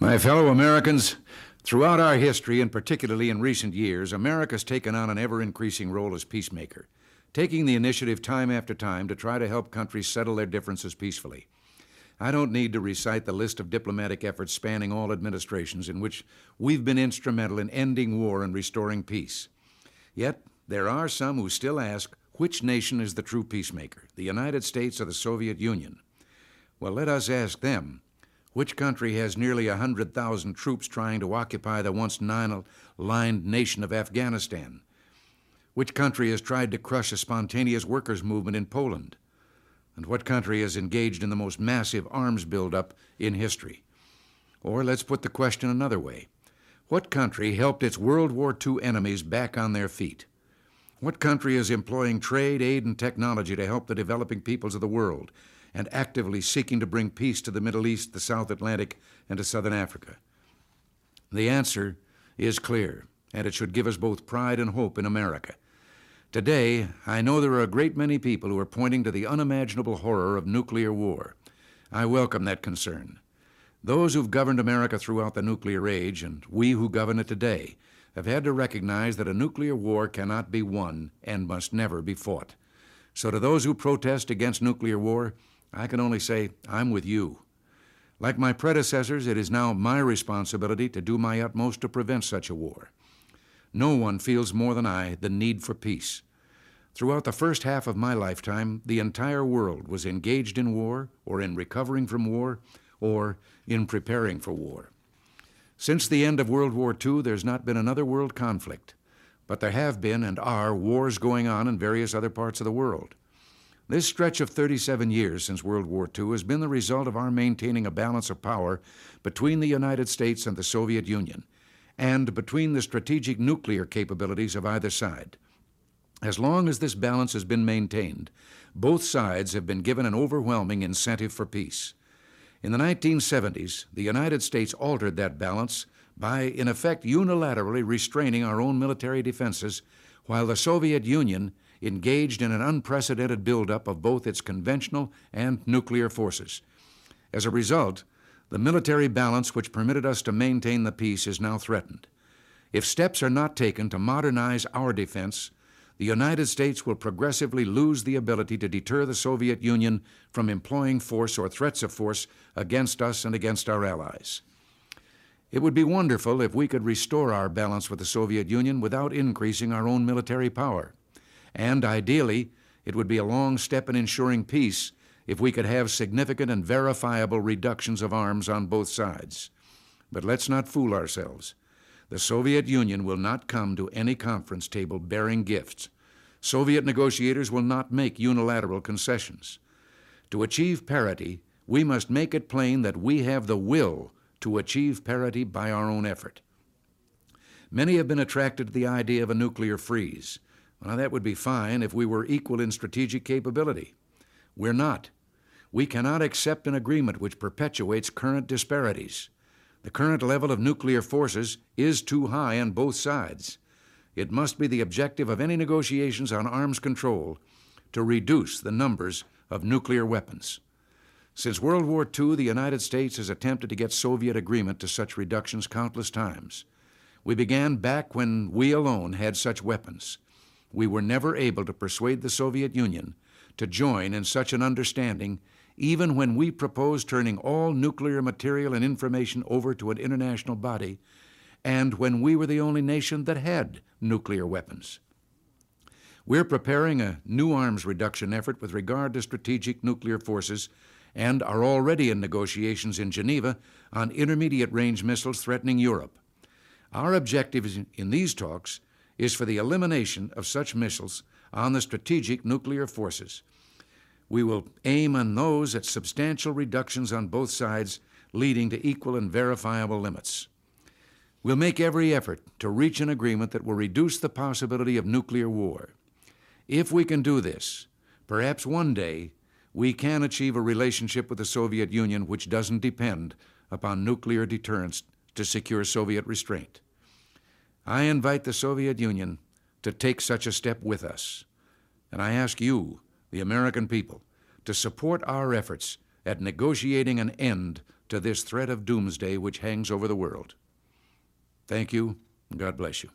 My fellow Americans, throughout our history, and particularly in recent years, America's taken on an ever increasing role as peacemaker, taking the initiative time after time to try to help countries settle their differences peacefully. I don't need to recite the list of diplomatic efforts spanning all administrations in which we've been instrumental in ending war and restoring peace. Yet, there are some who still ask which nation is the true peacemaker, the United States or the Soviet Union? Well, let us ask them which country has nearly 100,000 troops trying to occupy the once nine lined nation of Afghanistan? Which country has tried to crush a spontaneous workers' movement in Poland? And what country is engaged in the most massive arms buildup in history? Or let's put the question another way What country helped its World War II enemies back on their feet? What country is employing trade, aid, and technology to help the developing peoples of the world and actively seeking to bring peace to the Middle East, the South Atlantic, and to Southern Africa? The answer is clear, and it should give us both pride and hope in America. Today, I know there are a great many people who are pointing to the unimaginable horror of nuclear war. I welcome that concern. Those who've governed America throughout the nuclear age, and we who govern it today, have had to recognize that a nuclear war cannot be won and must never be fought. So, to those who protest against nuclear war, I can only say, I'm with you. Like my predecessors, it is now my responsibility to do my utmost to prevent such a war. No one feels more than I the need for peace. Throughout the first half of my lifetime, the entire world was engaged in war, or in recovering from war, or in preparing for war. Since the end of World War II, there's not been another world conflict, but there have been and are wars going on in various other parts of the world. This stretch of 37 years since World War II has been the result of our maintaining a balance of power between the United States and the Soviet Union, and between the strategic nuclear capabilities of either side. As long as this balance has been maintained, both sides have been given an overwhelming incentive for peace. In the 1970s, the United States altered that balance by, in effect, unilaterally restraining our own military defenses, while the Soviet Union engaged in an unprecedented buildup of both its conventional and nuclear forces. As a result, the military balance which permitted us to maintain the peace is now threatened. If steps are not taken to modernize our defense, the United States will progressively lose the ability to deter the Soviet Union from employing force or threats of force against us and against our allies. It would be wonderful if we could restore our balance with the Soviet Union without increasing our own military power. And ideally, it would be a long step in ensuring peace if we could have significant and verifiable reductions of arms on both sides. But let's not fool ourselves. The Soviet Union will not come to any conference table bearing gifts. Soviet negotiators will not make unilateral concessions. To achieve parity, we must make it plain that we have the will to achieve parity by our own effort. Many have been attracted to the idea of a nuclear freeze. Well, that would be fine if we were equal in strategic capability. We're not. We cannot accept an agreement which perpetuates current disparities. The current level of nuclear forces is too high on both sides. It must be the objective of any negotiations on arms control to reduce the numbers of nuclear weapons. Since World War II, the United States has attempted to get Soviet agreement to such reductions countless times. We began back when we alone had such weapons. We were never able to persuade the Soviet Union to join in such an understanding, even when we proposed turning all nuclear material and information over to an international body, and when we were the only nation that had nuclear weapons. We're preparing a new arms reduction effort with regard to strategic nuclear forces and are already in negotiations in Geneva on intermediate range missiles threatening Europe. Our objective in these talks is for the elimination of such missiles on the strategic nuclear forces. We will aim on those at substantial reductions on both sides, leading to equal and verifiable limits. We'll make every effort to reach an agreement that will reduce the possibility of nuclear war. If we can do this, perhaps one day we can achieve a relationship with the Soviet Union which doesn't depend upon nuclear deterrence to secure Soviet restraint. I invite the Soviet Union to take such a step with us. And I ask you, the American people, to support our efforts at negotiating an end to this threat of doomsday which hangs over the world. Thank you, and God bless you.